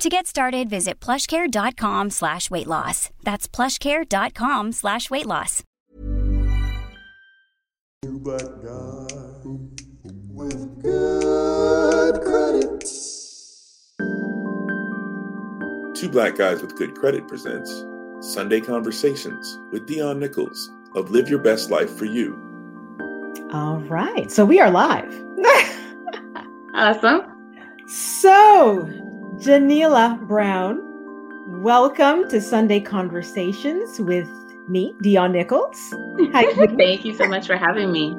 To get started, visit plushcare.com slash weight loss. That's plushcare.com slash weight loss. Black guy with good credit. Two Black Guys with Good Credit presents Sunday Conversations with Dion Nichols of Live Your Best Life for You. All right. So we are live. Awesome. So, Janila Brown, welcome to Sunday Conversations with me, Dion Nichols. Hi, Thank you so much for having me.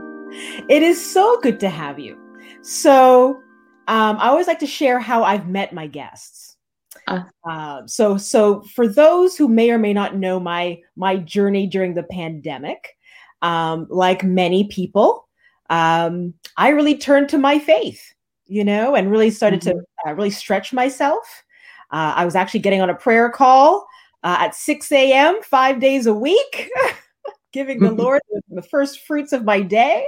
it is so good to have you. So, um, I always like to share how I've met my guests. Uh. Uh, so, so for those who may or may not know my my journey during the pandemic, um, like many people, um, I really turned to my faith, you know, and really started to uh, really stretch myself. Uh, I was actually getting on a prayer call uh, at 6 a.m. five days a week, giving the Lord the, first fruits of my day,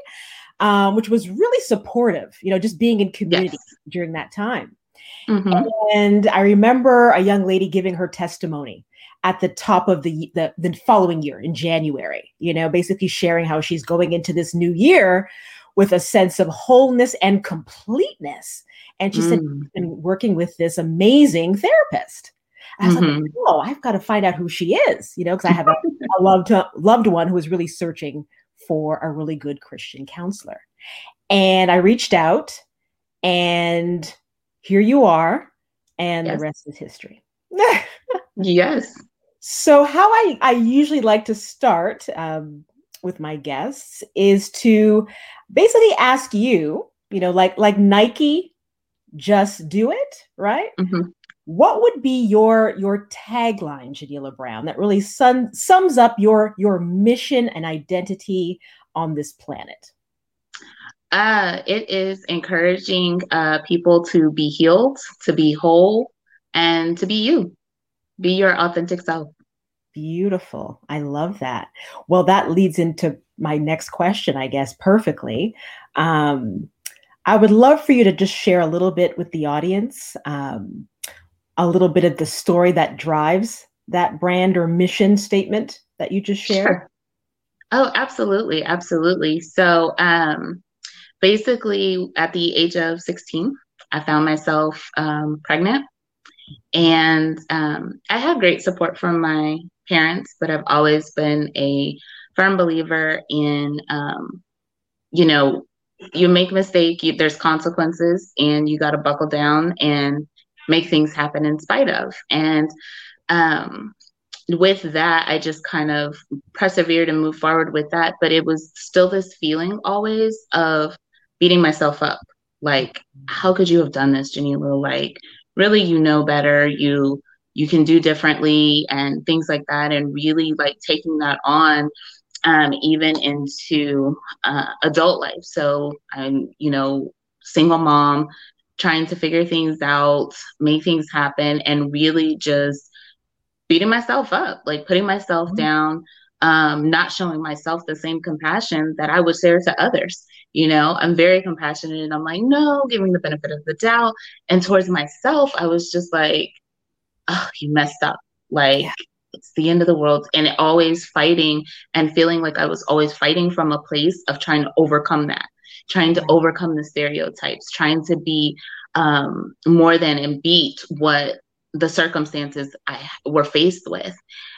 um, which was really supportive, you know, just being in community Yes. during that time. Mhm. And I remember a young lady giving her testimony at the top of the, the the following year in January, you know, basically sharing how she's going into this new year with a sense of wholeness and completeness. And she said Mm. she's been working with this amazing therapist. I was like, Mhm. oh, I've got to find out who she is, you know, because I have a, a loved loved one who is really searching for a really good Christian counselor. And I reached out, and here you are, and Yes. the rest is history. Yes. so, how I, I usually like to start um, with my guests is to basically ask you, you know, like like Nike, just do it, right? Mhm. What would be your your tagline, Janila Brown, that really sum, sums up your your mission and identity on this planet? Uh, it is encouraging uh, people to be healed, to be whole, and to be you. Be your authentic self. Beautiful. I love that. Well, that leads into my next question, I guess, perfectly. Um, I would love for you to just share a little bit with the audience, um, a little bit of the story that drives that brand or mission statement that you just shared. Sure. Oh, absolutely. Absolutely. So, um, basically, at the age of 16, I found myself um, pregnant. And um, I had great support from my parents, but I've always been a firm believer in, um, you know, you make mistake, you, there's consequences, and you got to buckle down and make things happen in spite of. And um, with that, I just kind of persevered and moved forward with that. But it was still this feeling always of beating myself up. Like, how could you have done this, Janila? Like, really, you know better. You you can do differently and things like that. And really like taking that on um, even into uh, adult life. So I'm, you know, single mom, trying to figure things out, make things happen, and really just beating myself up, like putting myself Mhm. down, um, not showing myself the same compassion that I would share to others. You know, I'm very compassionate and I'm like, no, giving the benefit of the doubt. And towards myself, I was just like, oh, you messed up. Like, yeah. it's the end of the world. And always fighting and feeling like I was always fighting from a place of trying to overcome that, trying to overcome the stereotypes, trying to be um, more than and beat what the circumstances I were faced with.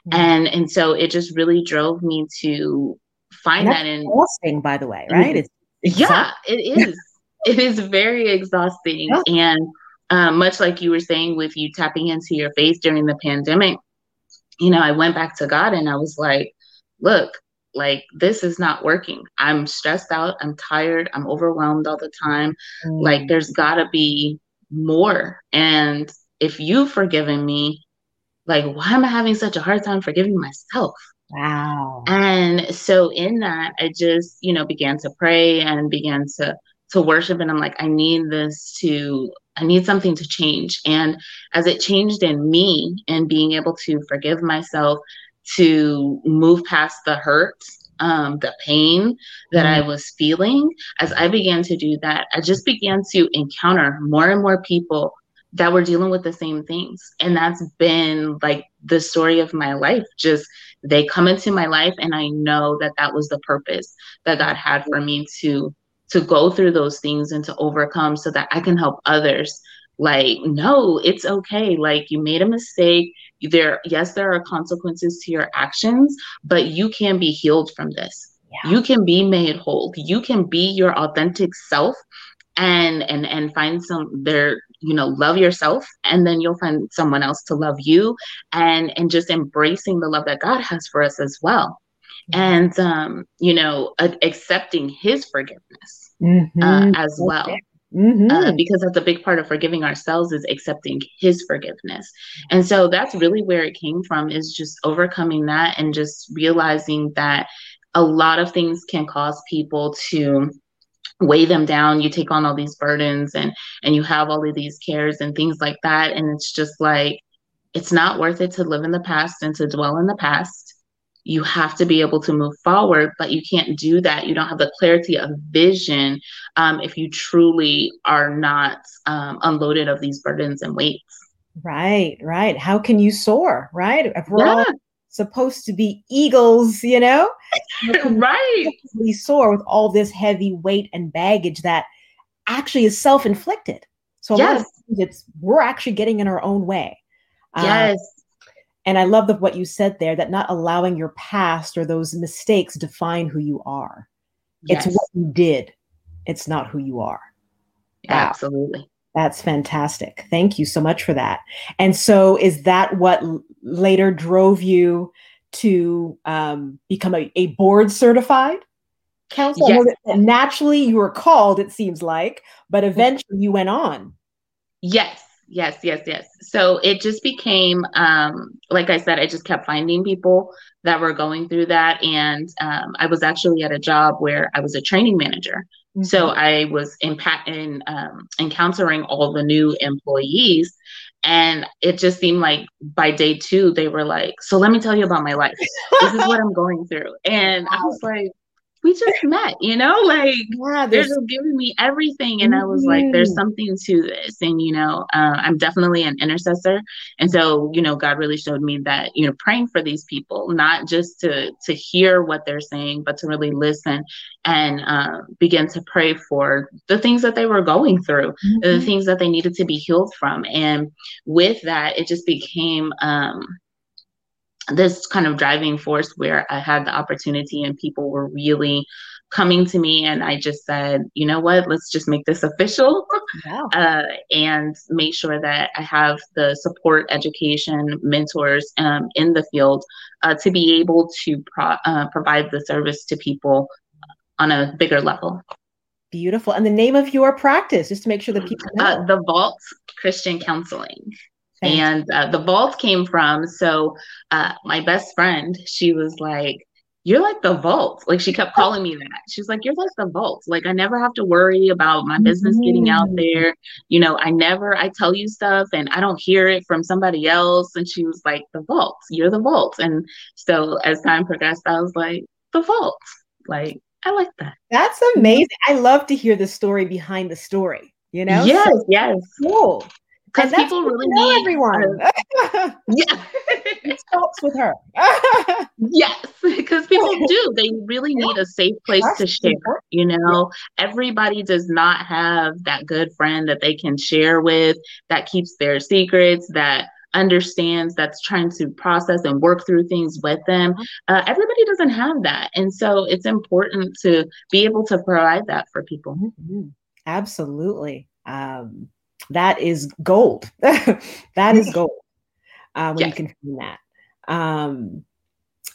Mm-hmm. And and so it just really drove me to find that in exhausting, by the way, right? It's yeah, it is. it is very exhausting. Yeah. And um, much like you were saying with you tapping into your faith during the pandemic, you know, I went back to God and I was like, look, like this is not working. I'm stressed out. I'm tired. I'm overwhelmed all the time. Mm. Like there's got to be more. And if you've forgiven me, like why am I having such a hard time forgiving myself? Wow. And so in that, I just, you know, began to pray and began to to worship and I'm like I need this to I need something to change. And as it changed in me and being able to forgive myself, to move past the hurt, um, the pain that mm. I was feeling, as I began to do that, I just began to encounter more and more people that were dealing with the same things. And that's been like the story of my life. Just they come into my life and I know that that was the purpose that God had for me to to go through those things and to overcome so that I can help others. Like no it's okay. Like you made a mistake. There yes there are consequences to your actions but you can be healed from this. Yeah. you can be made whole. You can be your authentic self and and and find some there you know love yourself and then you'll find someone else to love you and and just embracing the love that god has for us as well. And um you know uh, accepting his forgiveness mm-hmm. uh, as well. mm-hmm. uh, because that's a big part of forgiving ourselves is accepting his forgiveness. And so that's really where it came from is just overcoming that and just realizing that a lot of things can cause people to weigh them down you take on all these burdens and and you have all of these cares and things like that. And it's just like it's not worth it to live in the past and to dwell in the past. You have to be able to move forward but you can't do that. You don't have the clarity of vision um, if you truly are not um, unloaded of these burdens and weights. Right right. How can you soar right? If we're yeah. all supposed to be eagles, you know? right. We soar with all this heavy weight and baggage that actually is self-inflicted. So yes. it's we're actually getting in our own way. Uh, yes. and I love the, what you said there that not allowing your past or those mistakes define who you are. Yes. It's what you did. It's not who you are. Wow. Absolutely. That's fantastic. Thank you so much for that. And so, is that what later drove you to um, become a, a, board certified counselor? Yes. Naturally, you were called, it seems like, but eventually you went on. Yes, yes, yes, yes. So it just became, um, like I said, I just kept finding people that were going through that. And um, I was actually at a job where I was a training manager. Mm-hmm. So I was impacting um, encountering all the new employees. And it just seemed like by day two, they were like, So let me tell you about my life. this is what I'm going through. And I was like, we just met, you know, like yeah, they're just giving me everything. And. I was like, there's mm-hmm. something to this. And, you know, uh, I'm definitely an intercessor. And so, you know, God really showed me that, you know, praying for these people, not just to, to hear what they're saying, but to really listen and uh, begin to pray for the things that they were going through, mm-hmm. the things that they needed to be healed from. And with that, it just became, um, this kind of driving force where I had the opportunity and people were really coming to me and I just said, you know what, let's just make this official uh, and make sure that I have the support, education, mentors um, in the field uh, to be able to pro- uh, provide the service to people on a bigger level. Beautiful. And the name of your practice, just to make sure that people uh, know. the Vault Christian Counseling and uh, the vault came from so uh, my best friend she was like you're like the vault. Like she kept calling me that. She's like, you're like the vault. Like I never have to worry about my business getting out there. You know, I never, I tell you stuff and I don't hear it from somebody else. And she was like, the vault, you're the vault. And so as time progressed, I was like, the vault. Like, I like that. That's amazing. I love to hear the story behind the story. You know, yes, So yes. cool. Because people really know need everyone. Yeah. it stops with her. Yes, because people do. They really need a safe place to share. You know, everybody does not have that good friend that they can share with, that keeps their secrets, that understands, that's trying to process and work through things with them. Uh, everybody doesn't have that. And so it's important to be able to provide that for people. Mhm. Absolutely. Um, that is gold. that is gold uh, when you can find that. Um,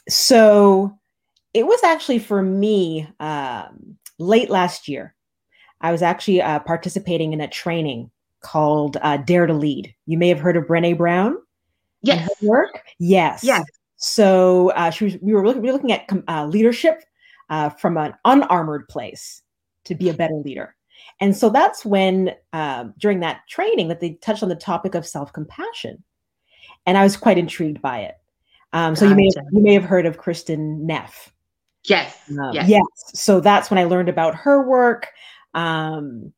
so it was actually for me um, late last year. I was actually uh, participating in a training called uh, Dare to Lead. You may have heard of Brene Brown. Yes. work. Yes. Yes. So uh, she was, we were looking, we were looking at com- uh, leadership uh, from an unarmored place to be a better leader. And so that's when, um, during that training, that they touched on the topic of self compassion, and I was quite intrigued by it. Um, so you may have, you may have heard of Kristin Neff. Yes. Um, yes. Yes. So that's when I learned about her work. Um,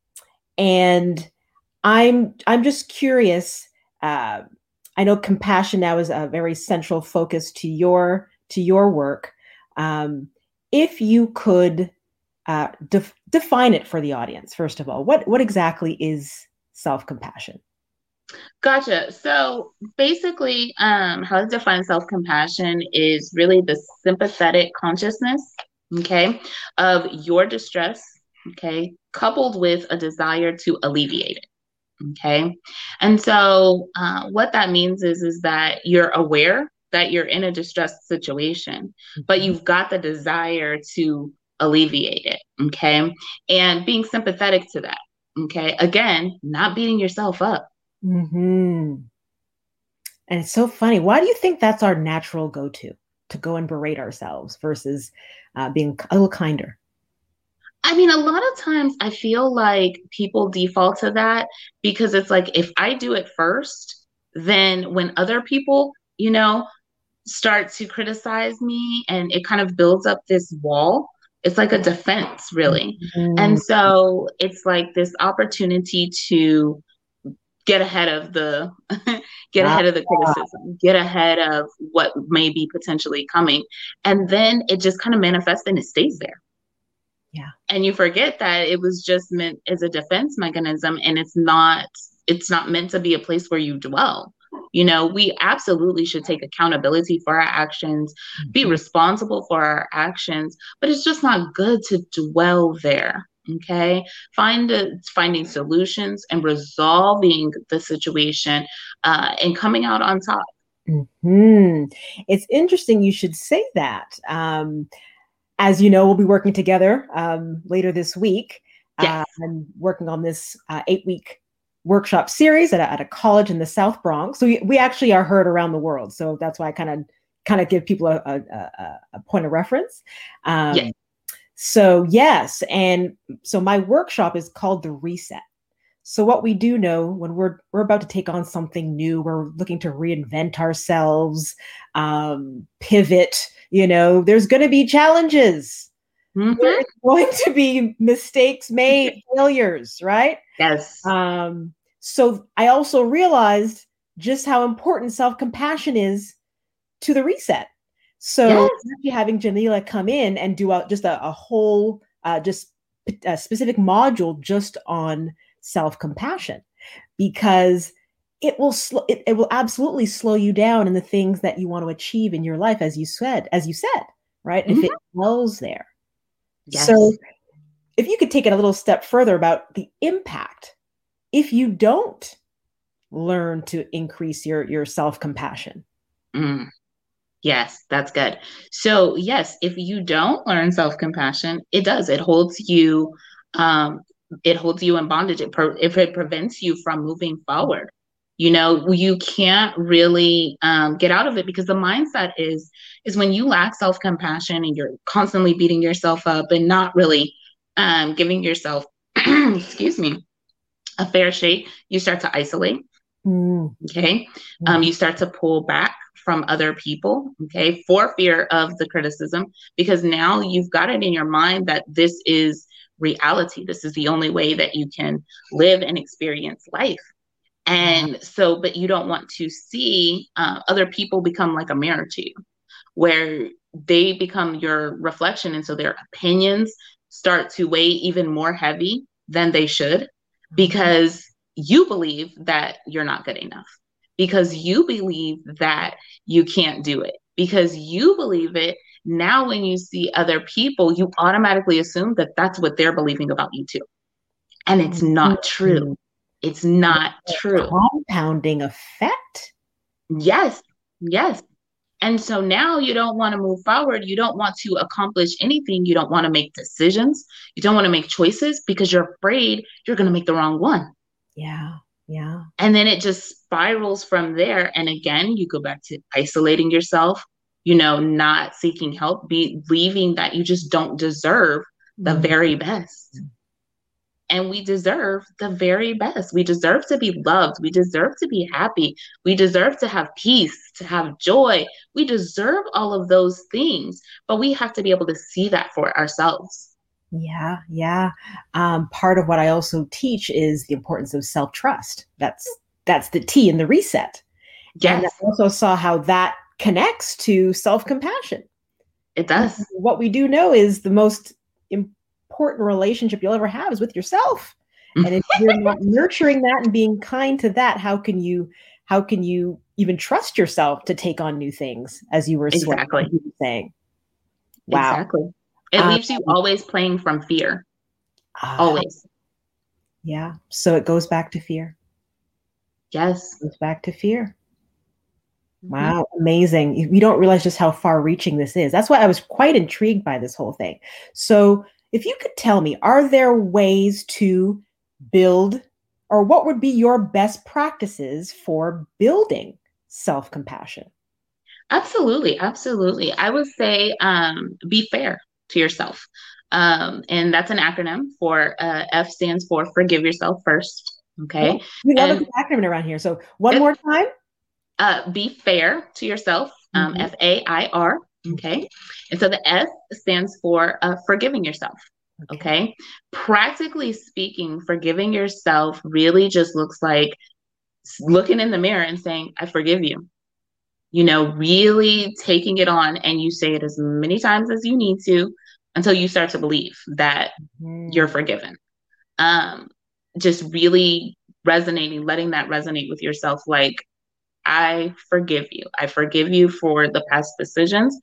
and I'm I'm just curious. Uh, I know compassion now is a very central focus to your to your work. Um, if you could uh, def- define it for the audience, first of all, what what exactly is self compassion? Gotcha. So basically, um, how to define self compassion is really the sympathetic consciousness, okay, of your distress, okay, coupled with a desire to alleviate it. Okay. And so uh, what that means is is that you're aware that you're in a distressed situation, but you've got the desire to alleviate it. Okay. And being sympathetic to that. Okay. Again, not beating yourself up. hmm And it's so funny. Why do you think that's our natural go to to go and berate ourselves versus uh, being a little kinder? I mean, a lot of times I feel like people default to that because it's like if I do it first, then when other people, you know, start to criticize me and it kind of builds up this wall, it's like a defense, really. And mm-hmm. so it's like this opportunity to get ahead of the get ahead of the criticism, get ahead of what may be potentially coming. And then it just kind of manifests and it stays there. Yeah. And you forget that it was just meant as a defense mechanism and it's not it's not meant to be a place where you dwell. You know, we absolutely should take accountability for our actions, be responsible for our actions, but it's just not good to dwell there. Okay. Find a, finding solutions and resolving the situation uh, and coming out on top. hmm It's interesting you should say that. Um, as you know, we'll be working together um, later this week. Yes. Uh, I'm working on this uh, eight week workshop series at a, at a college in the South Bronx. So we, we actually are heard around the world. So that's why I kind of kind of give people a, a, a, point of reference. Um, Yes. So yes, and so my workshop is called the Reset. So what we do know when we're we're about to take on something new, we're looking to reinvent ourselves, um, pivot. You know, there's going to be challenges. Mhm. There's going to be mistakes made, failures, right? Yes. Um, so I also realized just how important self compassion is to the reset. So Yes. having Janila come in and do a, just a, a whole, uh, just a specific module just on self compassion, because it will sl- it, it will absolutely slow you down in the things that you want to achieve in your life, as you said, as you said, right? If it dwells there. Yes. So if you could take it a little step further about the impact if you don't learn to increase your your self-compassion Mm. Yes, that's good. So, yes, if you don't learn self-compassion, it does. It holds you, um, it holds you in bondage. It pre if it prevents you from moving forward. You know, you can't really um, get out of it because the mindset is is when you lack self compassion and you're constantly beating yourself up and not really um, giving yourself, excuse me, a fair shake. You start to isolate. Mm. Okay, mm. Um, you start to pull back from other people, okay, for fear of the criticism, because now you've got it in your mind that this is reality. This is the only way that you can live and experience life. Mm-hmm. And so, but you don't want to see uh, other people become like a mirror to you, where they become your reflection. And so their opinions start to weigh even more heavy than they should mm-hmm. because you believe that you're not good enough because you believe that you can't do it because you believe it. Now when you see other people you automatically assume that that's what they're believing about you too. And it's not mm-hmm. true it's not true compounding effect yes yes and so now you don't want to move forward you don't want to accomplish anything you don't want to make decisions you don't want to make choices because you're afraid you're going to make the wrong one yeah yeah. And then it just spirals from there. And again, you go back to isolating yourself, you know, not seeking help, believing that you just don't deserve the mm-hmm. very best. And we deserve the very best. We deserve to be loved. We deserve to be happy. We deserve to have peace, to have joy. We deserve all of those things, but we have to be able to see that for ourselves. Yeah, yeah. Um, part of what I also teach is the importance of self trust. That's that's the T in the reset. Yes. And I also saw how that connects to self compassion. It does. What we do know is the most important relationship you'll ever have is with yourself. And if you're not nurturing that and being kind to that, how can you how can you even trust yourself to take on new things as you were exactly saying? Wow. Exactly. It um, leaves you always playing from fear. Uh, always. Yeah. So it goes back to fear. Yes. It goes back to fear. Mm-hmm. Wow, amazing. You don't realize just how far reaching this is. That's why I was quite intrigued by this whole thing. So, if you could tell me, are there ways to build, or what would be your best practices for building self compassion? Absolutely. Absolutely. I would say um, be fair to yourself. Um, and that's an acronym for uh, F stands for forgive yourself first. Okay. Oh, we love and, a acronym around here. So one if, more time. Uh, be fair to yourself. Um, mm-hmm. F A I R. Okay. And so the S stands for uh, forgiving yourself. Okay. okay. Practically speaking, forgiving yourself really just looks like looking in the mirror and saying, I forgive you you know, really taking it on and you say it as many times as you need to until you start to believe that mm-hmm. you're forgiven. Um, just really resonating, letting that resonate with yourself like, I forgive you. I forgive you for the past decisions.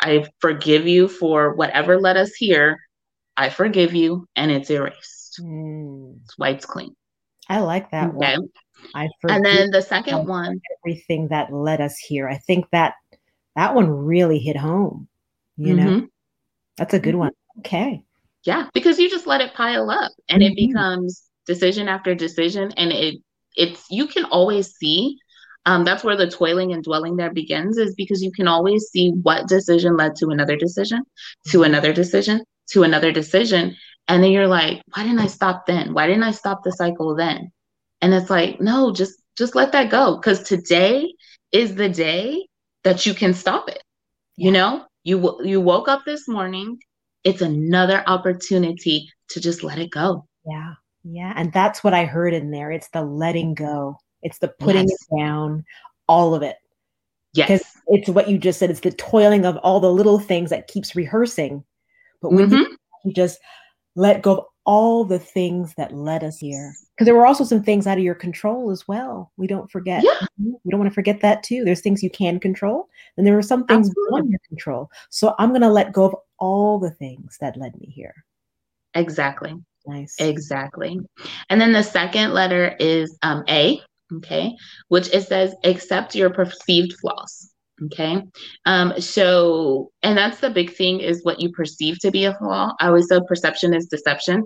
I forgive you for whatever led us here. I forgive you, and it's erased. Mm. It's wiped clean. I like that okay. one. I and then the second one, everything that led us here. I think that that one really hit home. You mm-hmm. know, that's a good mm-hmm. one. Okay. Yeah, because you just let it pile up, and mm-hmm. it becomes decision after decision, and it it's you can always see. Um, that's where the toiling and dwelling there begins, is because you can always see what decision led to another decision, to mm-hmm. another decision, to another decision, and then you're like, why didn't I stop then? Why didn't I stop the cycle then? And it's like, no, just just let that go cuz today is the day that you can stop it. Yeah. You know, you you woke up this morning, it's another opportunity to just let it go. Yeah. Yeah, and that's what I heard in there. It's the letting go. It's the putting yes. it down, all of it. Yes. Because it's what you just said. It's the toiling of all the little things that keeps rehearsing. But when mm-hmm. you, you just let go of all the things that led us here because there were also some things out of your control as well we don't forget yeah. we don't want to forget that too there's things you can control and there were some things beyond your control so i'm going to let go of all the things that led me here exactly nice exactly and then the second letter is um, a okay which it says accept your perceived flaws okay um so and that's the big thing is what you perceive to be a flaw i always say perception is deception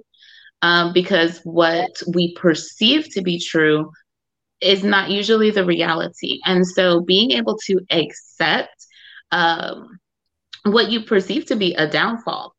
um because what we perceive to be true is not usually the reality. And so being able to accept um, what you perceive to be a downfall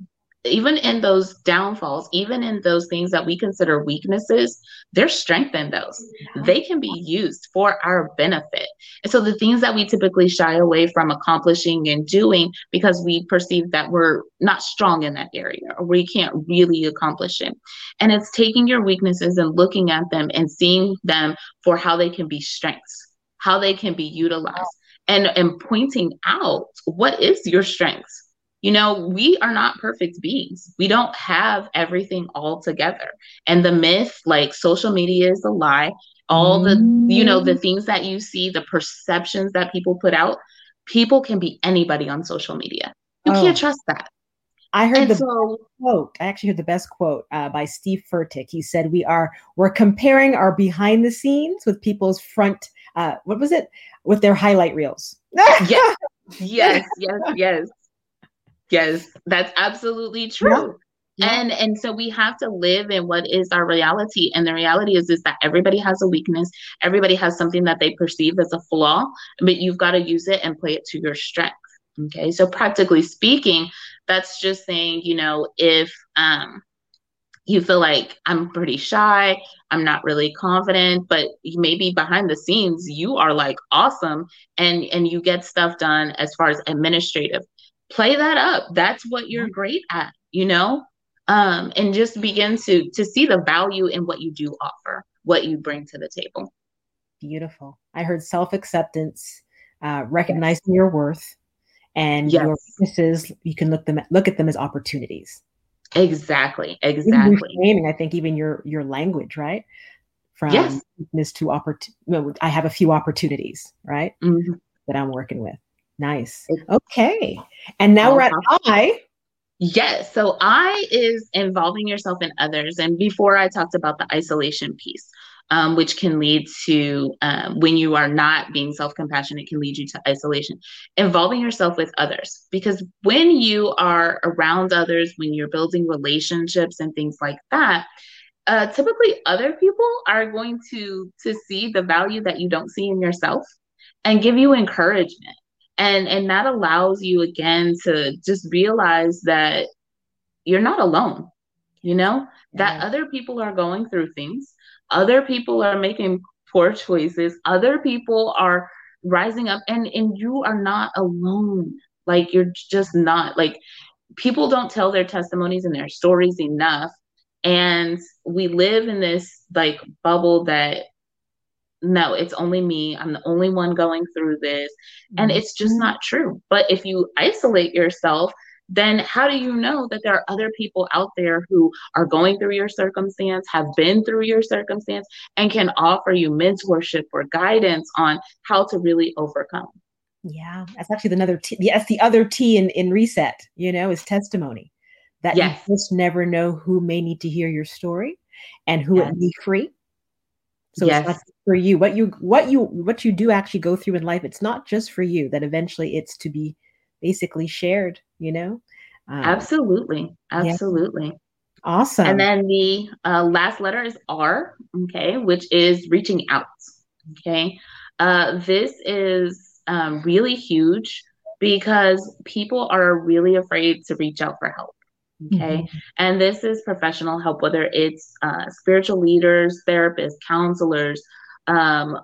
even in those downfalls, even in those things that we consider weaknesses, there's strength in those. They can be used for our benefit. And so the things that we typically shy away from accomplishing and doing because we perceive that we're not strong in that area or we can't really accomplish it. And it's taking your weaknesses and looking at them and seeing them for how they can be strengths, how they can be utilized. And, and pointing out what is your strengths you know, we are not perfect beings. We don't have everything all together. And the myth, like social media is a lie. All the, you know, the mm. things that you see, the perceptions that people put out, people can be anybody on social media. You oh. can't trust that. I heard and the so, quote. I actually heard the best quote uh, by Steve Furtick. He said, "We are we're comparing our behind the scenes with people's front. Uh, what was it? With their highlight reels." yes, yes, yes, yes. Yes, that's absolutely true. Yeah. Yeah. And and so we have to live in what is our reality. And the reality is is that everybody has a weakness. Everybody has something that they perceive as a flaw, but you've got to use it and play it to your strength. Okay. So practically speaking, that's just saying, you know, if um you feel like I'm pretty shy, I'm not really confident, but maybe behind the scenes you are like awesome and and you get stuff done as far as administrative play that up. That's what you're great at you know? Um, and just begin to to see the value in what you do offer what you bring to the table. Beautiful. I heard self-acceptance uh, recognizing yes. your worth and yes. your weaknesses. You can look them at, look at them as opportunities. Exactly exactly. i think even your your language right? From yes. weakness to opportunity i have a few opportunities right? Mm-hmm. that i'm working with Nice. Okay. And now we're at I. Yes. So I is involving yourself in others. And before I talked about the isolation piece, um, which can lead to um, when you are not being self compassionate, can lead you to isolation. Involving yourself with others. Because when you are around others, when you're building relationships and things like that, uh, typically other people are going to to see the value that you don't see in yourself and give you encouragement and and that allows you again to just realize that you're not alone you know? That yeah. other people are going through things. Other people are making poor choices. Other people are rising up and and you are not alone. Like you're just not. Like people don't tell their testimonies and their stories enough. And we live in this like bubble that no, it's only me. I'm the only one going through this. And it's just not true. But if you isolate yourself, then how do you know that there are other people out there who are going through your circumstance, have been through your circumstance, and can offer you mentorship or guidance on how to really overcome? Yeah, that's actually another T. Yes, the other T in, in reset, you know, is testimony. That yes. you just never know who may need to hear your story and who yes. it may free so yes. it's not for you. What you what you what you do actually go through in life, it's not just for you. That eventually it's to be basically shared. You know. Um, absolutely, absolutely. Yeah. Awesome. And then the uh, last letter is R. Okay, which is reaching out. Okay, uh, this is um, really huge because people are really afraid to reach out for help. Okay. Mm-hmm. And this is professional help, whether it's uh, spiritual leaders, therapists, counselors, um,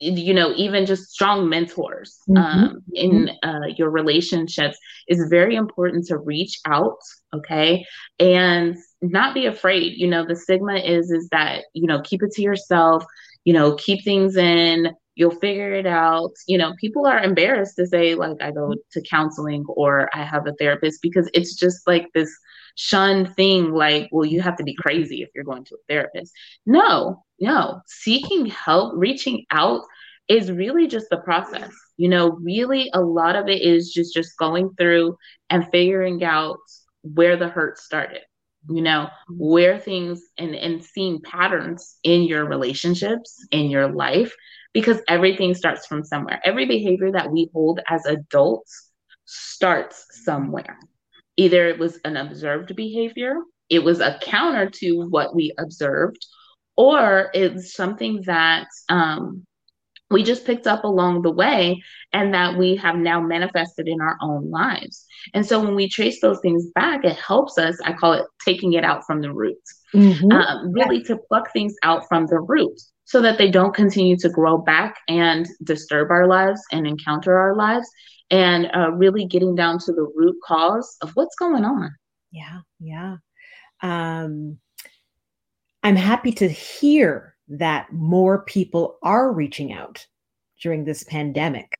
you know, even just strong mentors mm-hmm. um, in mm-hmm. uh, your relationships is very important to reach out. Okay. And not be afraid. You know, the stigma is, is that, you know, keep it to yourself, you know, keep things in, you'll figure it out. You know, people are embarrassed to say, like, I go to counseling or I have a therapist because it's just like this shunned thing like, well, you have to be crazy if you're going to a therapist. No, no. Seeking help, reaching out is really just the process. You know, really a lot of it is just just going through and figuring out where the hurt started you know where things and and seeing patterns in your relationships in your life because everything starts from somewhere. Every behavior that we hold as adults starts somewhere. Either it was an observed behavior, it was a counter to what we observed, or it's something that um, we just picked up along the way and that we have now manifested in our own lives. And so when we trace those things back, it helps us, I call it taking it out from the roots, mm-hmm. um, really to pluck things out from the roots so that they don't continue to grow back and disturb our lives and encounter our lives and uh, really getting down to the root cause of what's going on. Yeah, yeah. Um, I'm happy to hear that more people are reaching out during this pandemic.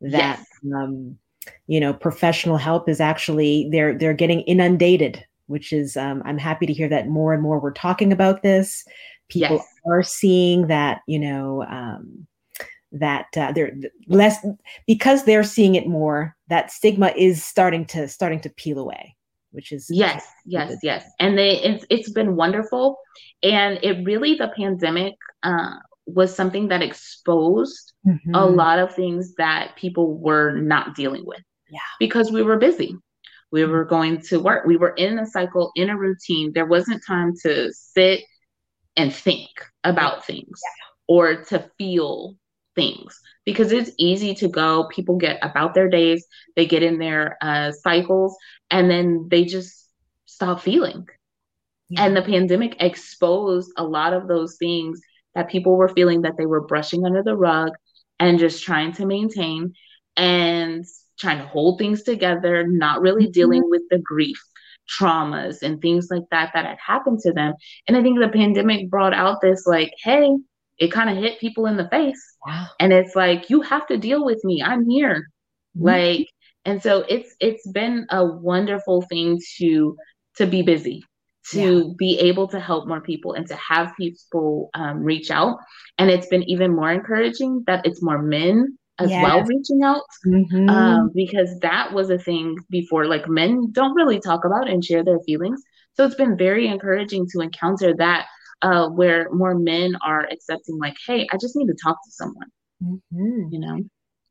That yes. um, you know, professional help is actually they're they're getting inundated, which is um, I'm happy to hear that more and more we're talking about this. People yes. are seeing that you know um, that uh, they're less because they're seeing it more. That stigma is starting to starting to peel away which is yes yes yes. and they it's, it's been wonderful. And it really the pandemic uh, was something that exposed mm-hmm. a lot of things that people were not dealing with. Yeah. Because we were busy. We mm-hmm. were going to work. We were in a cycle in a routine. There wasn't time to sit and think about things yeah. or to feel things because it's easy to go people get about their days they get in their uh, cycles and then they just stop feeling yeah. and the pandemic exposed a lot of those things that people were feeling that they were brushing under the rug and just trying to maintain and trying to hold things together not really mm-hmm. dealing with the grief traumas and things like that that had happened to them and i think the pandemic brought out this like hey it kind of hit people in the face. Wow. And it's like, you have to deal with me. I'm here. Mm-hmm. Like, and so it's it's been a wonderful thing to to be busy to yeah. be able to help more people and to have people um, reach out and it's been even more encouraging that it's more men as yes. well reaching out mm-hmm. um, because that was a thing before like men don't really talk about and share their feelings so it's been very encouraging to encounter that uh, where more men are accepting, like, hey, I just need to talk to someone. Mm-hmm. You know?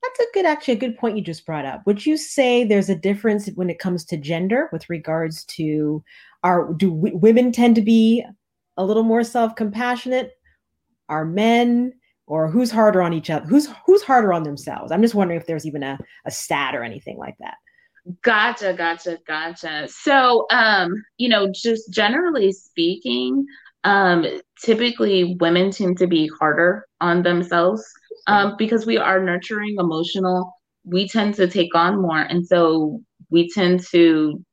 That's a good, actually, a good point you just brought up. Would you say there's a difference when it comes to gender with regards to our, do w- women tend to be a little more self compassionate? Are men or who's harder on each other? Who's who's harder on themselves? I'm just wondering if there's even a, a stat or anything like that. Gotcha, gotcha, gotcha. So, um, you know, just generally speaking, um, typically women tend to be harder on themselves um, because we are nurturing, emotional. We tend to take on more, and so we tend to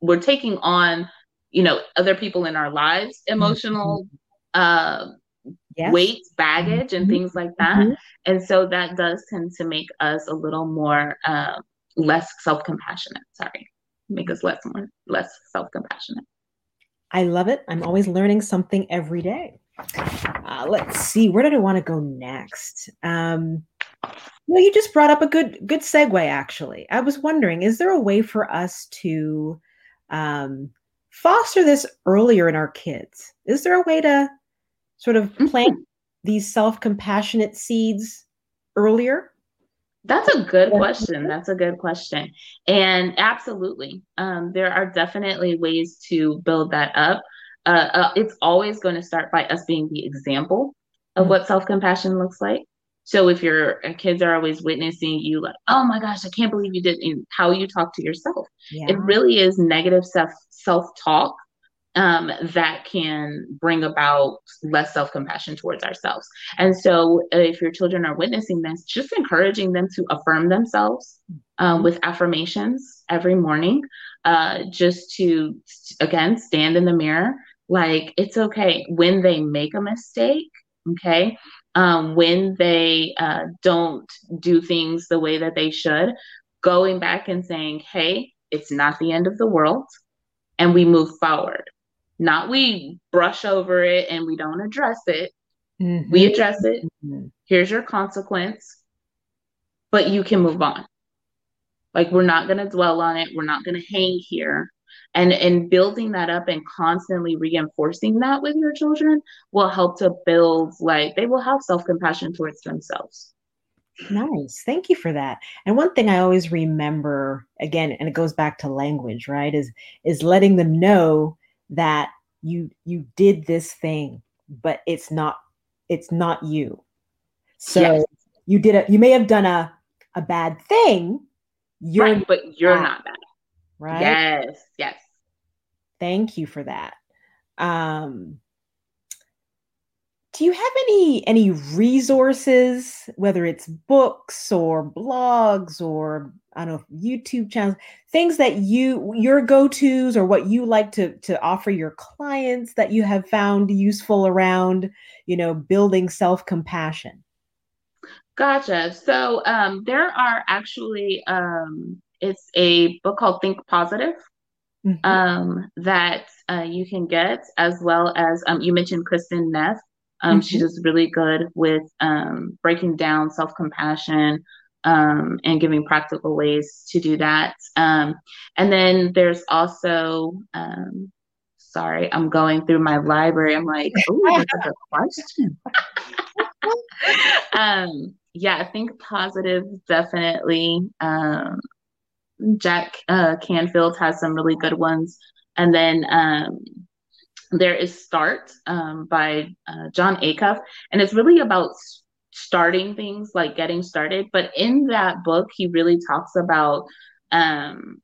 we're taking on, you know, other people in our lives, emotional mm-hmm. uh, yes. weight, baggage, and mm-hmm. things like that. Mm-hmm. And so that does tend to make us a little more uh, less self compassionate. Sorry, make us less more less self compassionate. I love it. I'm always learning something every day. Uh, let's see, where did I want to go next? Um, well, you just brought up a good good segue. Actually, I was wondering, is there a way for us to um, foster this earlier in our kids? Is there a way to sort of plant these self compassionate seeds earlier? That's a good question. That's a good question. And absolutely, um, there are definitely ways to build that up. Uh, uh, it's always going to start by us being the example of mm-hmm. what self compassion looks like. So if your uh, kids are always witnessing you, like, oh my gosh, I can't believe you did, and how you talk to yourself, yeah. it really is negative self self talk um, that can bring about less self compassion towards ourselves. And so, uh, if your children are witnessing this, just encouraging them to affirm themselves um, with affirmations every morning, uh, just to, again, stand in the mirror. Like, it's okay when they make a mistake, okay? Um, when they uh, don't do things the way that they should, going back and saying, hey, it's not the end of the world, and we move forward not we brush over it and we don't address it. Mm-hmm. We address it. Mm-hmm. Here's your consequence, but you can move on. Like we're not going to dwell on it. We're not going to hang here. And and building that up and constantly reinforcing that with your children will help to build like they will have self-compassion towards themselves. Nice. Thank you for that. And one thing I always remember again and it goes back to language, right? Is is letting them know that you you did this thing but it's not it's not you. So Yes. you did a you may have done a a bad thing. You're right, but you're bad, not that. right. Yes, yes. Thank you for that. Um, do you have any any resources, whether it's books or blogs or I don't know YouTube channels, things that you your go tos or what you like to to offer your clients that you have found useful around you know building self compassion? Gotcha. So um, there are actually um, it's a book called Think Positive Mhm. um, that uh, you can get, as well as um, you mentioned Kristin Neff. Um, She Mhm. does really good with um, breaking down self compassion um, and giving practical ways to do that. Um, and then there's also, um, sorry, I'm going through my library. I'm like, oh, that's a good question. um, yeah, I think positive definitely. Um, Jack uh, Canfield has some really good ones. And then um, there is Start um, by uh, Jon Acuff. And it's really about starting things, like getting started. But in that book, he really talks about um,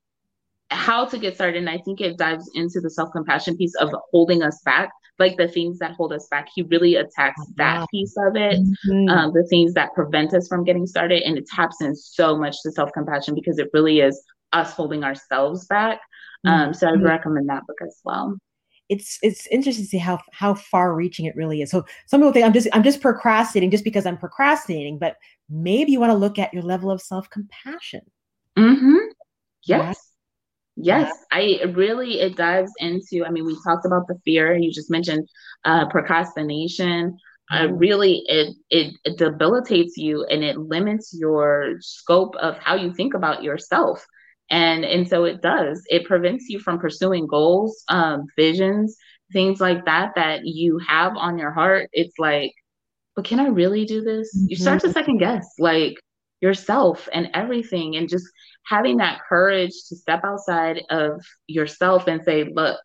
how to get started. And I think it dives into the self compassion piece of holding us back, like the things that hold us back. He really attacks that Wow. piece of it Mhm. um, the things that prevent us from getting started. And it taps in so much to self compassion because it really is us holding ourselves back. Um, so I'd recommend that book as well. It's it's interesting to see how how far reaching it really is. So some people think I'm just I'm just procrastinating just because I'm procrastinating, but maybe you want to look at your level of self compassion. Mm-hmm. Yes. Yes, I really it dives into. I mean, we talked about the fear. And you just mentioned uh, procrastination. Uh, Mm. really, it, it it debilitates you and it limits your scope of how you think about yourself. And and so it does. It prevents you from pursuing goals, um, visions, things like that that you have on your heart. It's like, but can I really do this? You start to second guess like yourself and everything, and just having that courage to step outside of yourself and say, look,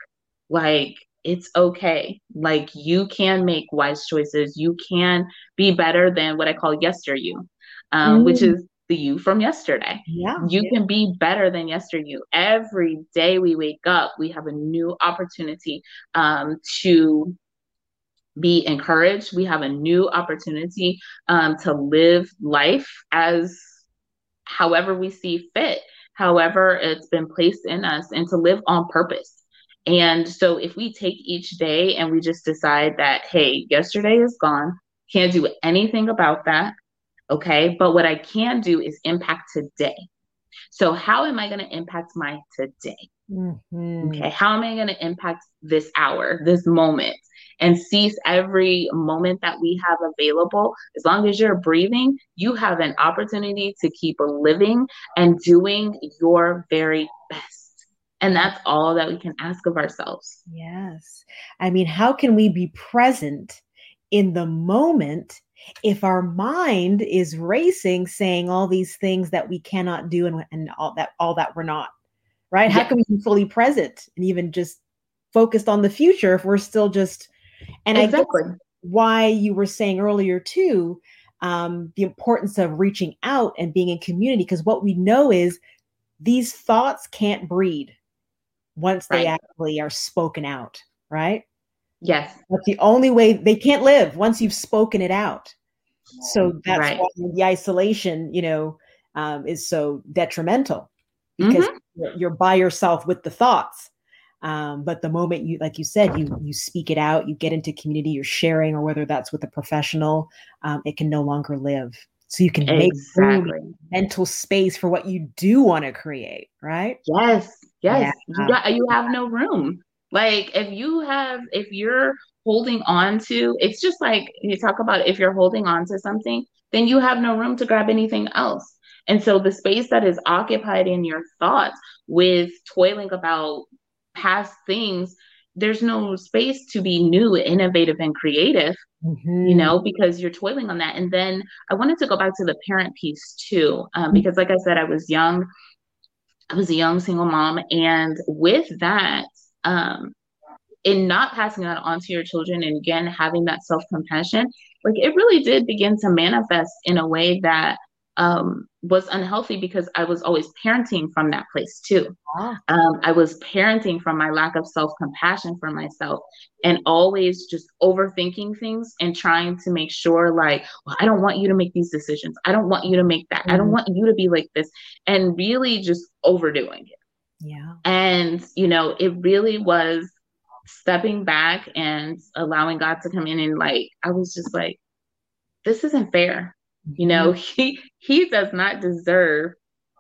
like it's okay. Like you can make wise choices. You can be better than what I call yester you, um, which Mm. is the you from yesterday. Yeah. You can be better than yesterday you. Every day we wake up, we have a new opportunity um, to be encouraged. We have a new opportunity um, to live life as however we see fit, however it's been placed in us, and to live on purpose. And so, if we take each day and we just decide that, hey, yesterday is gone, can't do anything about that, okay? But what I can do is impact today. So, how am I going to impact my today? Mhm. Okay, how am I going to impact this hour, this moment, and seize every moment that we have available? As long as you're breathing, you have an opportunity to keep living and doing your very best. And that's all that we can ask of ourselves. Yes. I mean, how can we be present in the moment if our mind is racing saying all these things that we cannot do and, and all that all that we're not? Right? How can we be fully present and even just focused on the future if we're still just and I guess exactly. why you were saying earlier too um, the importance of reaching out and being in community because what we know is these thoughts can't breed once they actually are spoken out right Yes. that's the only way they can't live once you've spoken it out so that's Right. why the isolation you know um, is so detrimental because you're, you're by yourself with the thoughts um, but the moment you like you said you you speak it out you get into community you're sharing or whether that's with a professional um, it can no longer live so you can make Exactly. mental space for what you do want to create right Yes, yes. Yeah. You got you have no room. Like if you have if you're holding on to it's just like you talk about if you're holding on to something, then you have no room to grab anything else. And so the space that is occupied in your thoughts with toiling about past things, there's no space to be new, innovative, and creative you Mhm. know, because you're toiling on that. And then I wanted to go back to the parent piece too, um, because like I said, I was young. I was a young single mom, and with that, um, in not passing that on to your children and again having that self-compassion like it really did begin to manifest in a way that um, was unhealthy because I was always parenting from that place too. Ah. Um, I was parenting from my lack of self compassion for myself and always just overthinking things and trying to make sure, like, well, I don't want you to make these decisions. I don't want you to make that. Mm. I don't mm-hmm. want you to be like this. And really just overdoing it. Yeah. And, you know, it really was stepping back and allowing God to come in and, like, I was just like, this isn't fair you know, mm-hmm. he he does not deserve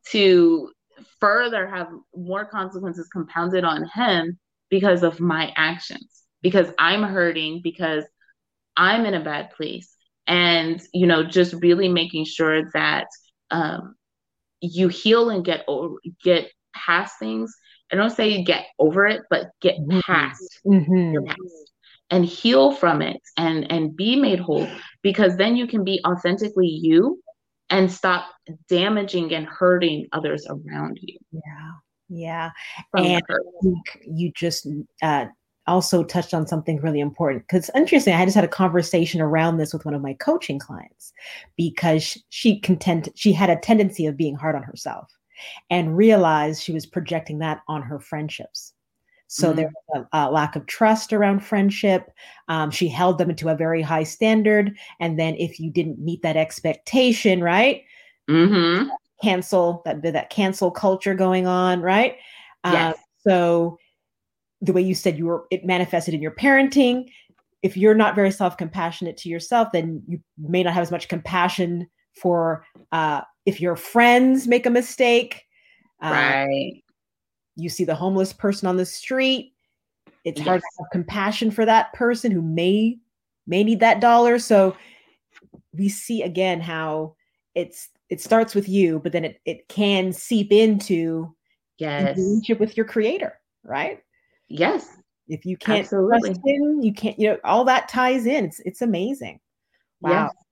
to further have more consequences compounded on him because of my actions, because I'm hurting, because I'm in a bad place. And, you know, just really making sure that um, you heal and get over, get past things. I don't say you get over it, but get mm-hmm. past mm-hmm. your past and heal from it and and be made whole because then you can be authentically you and stop damaging and hurting others around you yeah yeah and you just uh, also touched on something really important because interesting i just had a conversation around this with one of my coaching clients because she content she had a tendency of being hard on herself and realized she was projecting that on her friendships so mm-hmm. there was a, a, lack of trust around friendship. Um, she held them to a very high standard. And then if you didn't meet that expectation, right? Mm-hmm. Cancel that that cancel culture going on, right? Yes. Uh, so the way you said you were, it manifested in your parenting. If you're not very self compassionate to yourself, then you may not have as much compassion for uh, if your friends make a mistake. Uh, right you see the homeless person on the street it's yes. hard to have compassion for that person who may may need that dollar so we see again how it's it starts with you but then it, it can seep into yes relationship with your creator right yes if you can't Absolutely. trust him you can't you know all that ties in it's it's amazing wow yes.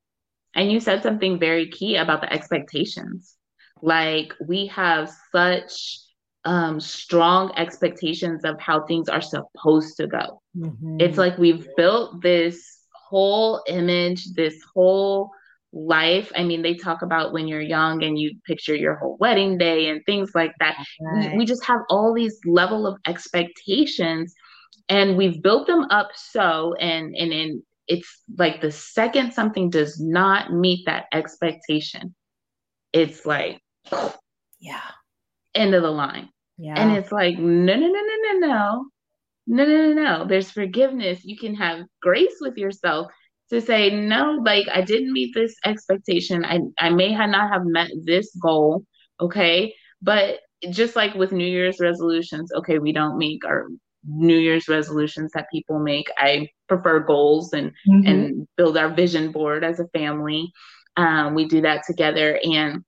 And you said something very key about the expectations like we have such um, strong expectations of how things are supposed to go. Mm-hmm. It's like we've built this whole image, this whole life. I mean, they talk about when you're young and you picture your whole wedding day and things like that. Right. We, we just have all these level of expectations and we've built them up so and and and it's like the second something does not meet that expectation, it's like yeah end of the line. Yeah. And it's like, no, no, no, no, no, no. No, no, no, no. There's forgiveness. You can have grace with yourself to say, no, like I didn't meet this expectation. I, I may have not have met this goal. Okay. But just like with New Year's resolutions, okay, we don't make our New Year's resolutions that people make. I prefer goals and mm-hmm. and build our vision board as a family. Um, we do that together and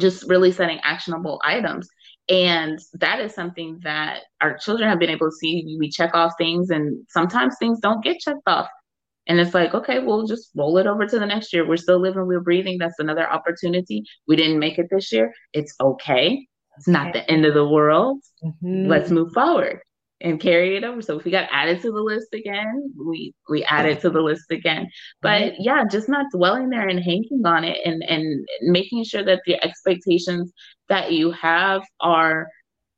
just really setting actionable items. And that is something that our children have been able to see. We check off things, and sometimes things don't get checked off. And it's like, okay, we'll just roll it over to the next year. We're still living, we're breathing. That's another opportunity. We didn't make it this year. It's okay. It's not the end of the world. Mm-hmm. Let's move forward and carry it over. So if we got added to the list again, we we add it to the list again. But yeah, just not dwelling there and hanging on it and and making sure that the expectations that you have are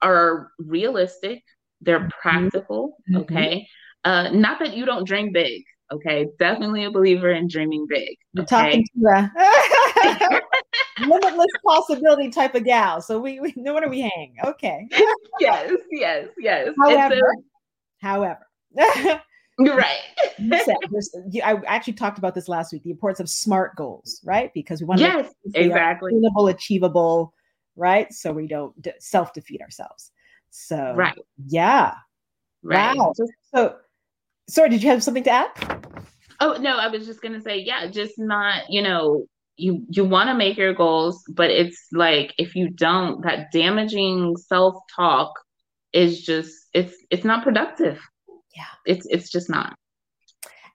are realistic, they're mm-hmm. practical, mm-hmm. okay? Uh not that you don't dream big, okay? Definitely a believer in dreaming big. Okay? talking to limitless possibility type of gal. So we, we know where we hang. Okay. yes, yes, yes. However, however. You're right. I actually talked about this last week. The importance of SMART goals, right? Because we want to yes, exactly attainable, achievable, right? So we don't self defeat ourselves. So right, yeah, right. Wow. So, so, sorry, did you have something to add? Oh no, I was just gonna say, yeah, just not, you know, you you want to make your goals but it's like if you don't that damaging self-talk is just it's it's not productive yeah it's it's just not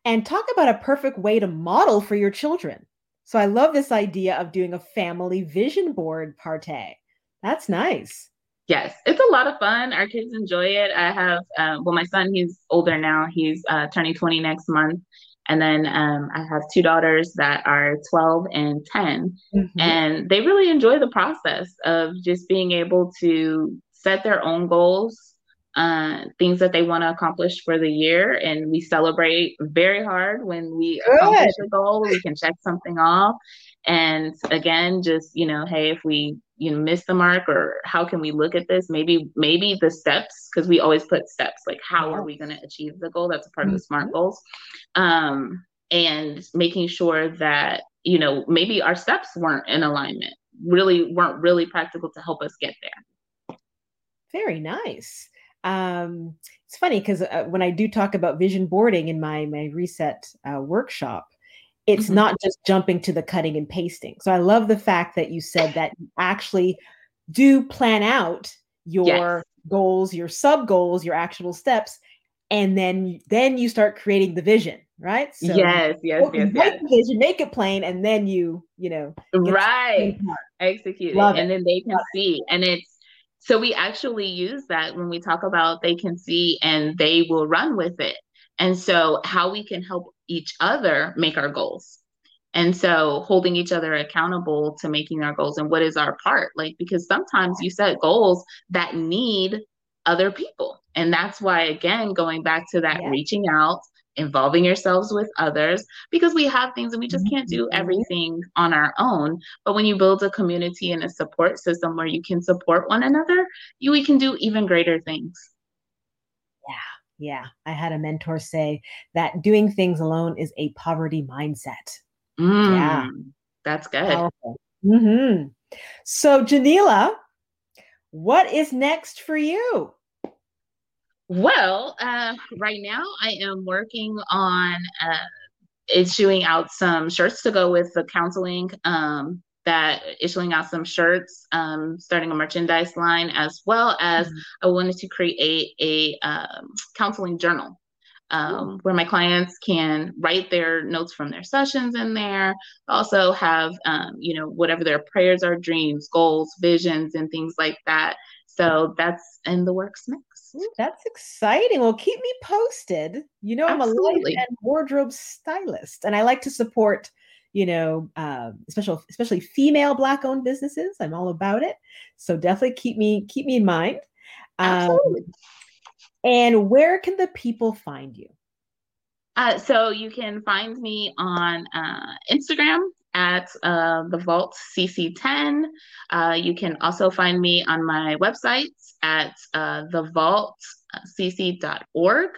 and talk about a perfect way to model for your children so i love this idea of doing a family vision board party that's nice Yes, it's a lot of fun. Our kids enjoy it. I have, uh, well, my son, he's older now. He's uh, turning 20 next month. And then um, I have two daughters that are 12 and 10. Mm-hmm. And they really enjoy the process of just being able to set their own goals, uh, things that they want to accomplish for the year. And we celebrate very hard when we Good. accomplish a goal. We can check something off. And again, just, you know, hey, if we you know miss the mark or how can we look at this maybe maybe the steps because we always put steps like how are we going to achieve the goal that's a part mm-hmm. of the smart mm-hmm. goals um and making sure that you know maybe our steps weren't in alignment really weren't really practical to help us get there very nice um it's funny because uh, when i do talk about vision boarding in my my reset uh, workshop it's mm-hmm. not just jumping to the cutting and pasting. So I love the fact that you said that you actually do plan out your yes. goals, your sub goals, your actionable steps, and then then you start creating the vision, right? So yes, yes, yes, make yes. the vision, make it plain, and then you, you know, right, execute love it, and then they can love see, it. and it's so we actually use that when we talk about they can see and they will run with it. And so, how we can help each other make our goals. And so, holding each other accountable to making our goals and what is our part, like, because sometimes you set goals that need other people. And that's why, again, going back to that yeah. reaching out, involving yourselves with others, because we have things and we just can't do mm-hmm. everything on our own. But when you build a community and a support system where you can support one another, you we can do even greater things. Yeah, I had a mentor say that doing things alone is a poverty mindset. Mm, yeah, that's good. Mm-hmm. So, Janila, what is next for you? Well, uh, right now I am working on uh, issuing out some shirts to go with the counseling um, that issuing out some shirts, um, starting a merchandise line, as well as mm-hmm. I wanted to create a, um, counseling journal um, where my clients can write their notes from their sessions in there. Also have, um, you know, whatever their prayers are, dreams, goals, visions, and things like that. So that's in the works next. Ooh, that's exciting. Well, keep me posted. You know, I'm a life and wardrobe stylist, and I like to support you know, uh, especially especially female black owned businesses. I'm all about it. So definitely keep me keep me in mind. Um, and where can the people find you? Uh, so you can find me on uh, Instagram at uh, the Vault CC10. Uh, you can also find me on my website at uh, thevaultcc.org.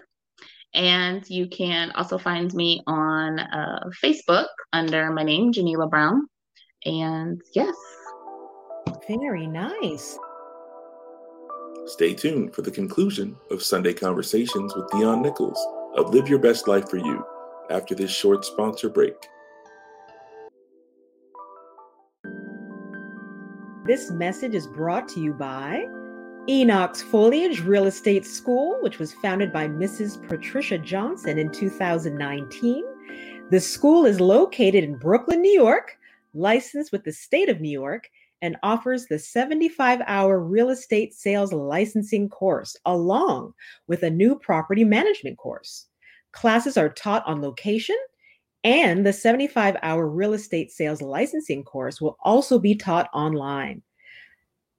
And you can also find me on uh, Facebook under my name, Janila Brown. And yes. Very nice. Stay tuned for the conclusion of Sunday Conversations with Dion Nichols of Live Your Best Life for You after this short sponsor break. This message is brought to you by Enoch's Foliage Real Estate School, which was founded by Mrs. Patricia Johnson in 2019. The school is located in Brooklyn, New York, licensed with the state of New York, and offers the 75 hour real estate sales licensing course along with a new property management course. Classes are taught on location, and the 75 hour real estate sales licensing course will also be taught online.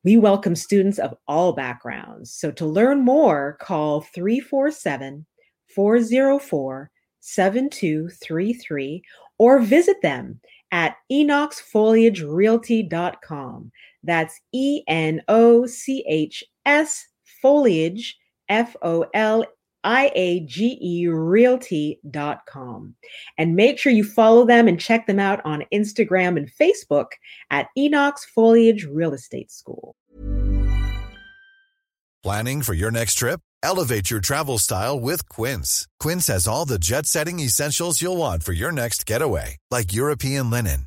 We welcome students of all backgrounds. So to learn more, call 347 404 7233 or visit them at enochsfoliagerealty.com. That's E N O C H S foliage, F O L I-A-G-E realty.com. And make sure you follow them and check them out on Instagram and Facebook at Enoch's Foliage Real Estate School. Planning for your next trip? Elevate your travel style with Quince. Quince has all the jet-setting essentials you'll want for your next getaway, like European linen,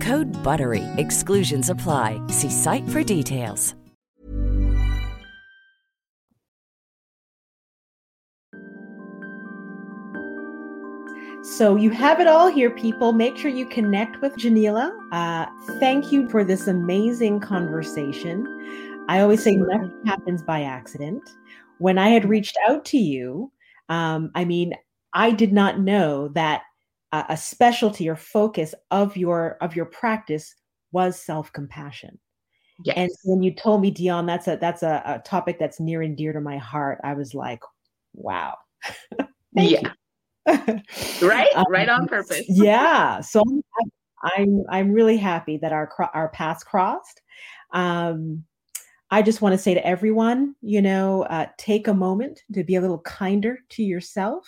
Code BUTTERY. Exclusions apply. See site for details. So you have it all here, people. Make sure you connect with Janila. Uh, thank you for this amazing conversation. I always say nothing happens by accident. When I had reached out to you, um, I mean, I did not know that a, a specialty or focus of your of your practice was self compassion. Yes. And when you told me, Dion, that's a that's a, a topic that's near and dear to my heart. I was like, wow. Yeah. Right? Um, right on purpose. yeah. So I'm, I'm I'm really happy that our our paths crossed. Um, I just want to say to everyone, you know, uh, take a moment to be a little kinder to yourself.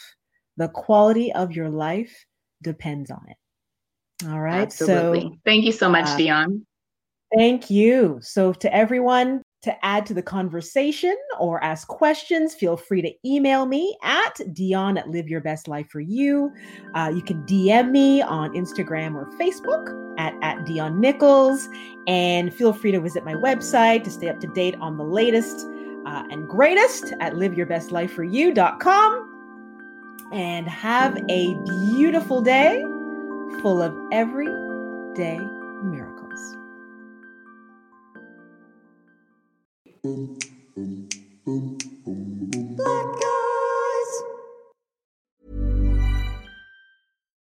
The quality of your life depends on it. All right. Absolutely. So Thank you so much, uh, Dion. Thank you. So, to everyone to add to the conversation or ask questions, feel free to email me at Dion at Live Your Best Life for You. Uh, you can DM me on Instagram or Facebook at, at Dion Nichols. And feel free to visit my website to stay up to date on the latest uh, and greatest at liveyourbestlifeforyou.com. And have a beautiful day full of everyday miracles.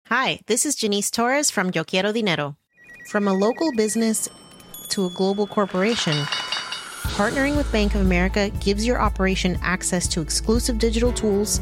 Hi, this is Janice Torres from Yo Quiero Dinero. From a local business to a global corporation, partnering with Bank of America gives your operation access to exclusive digital tools,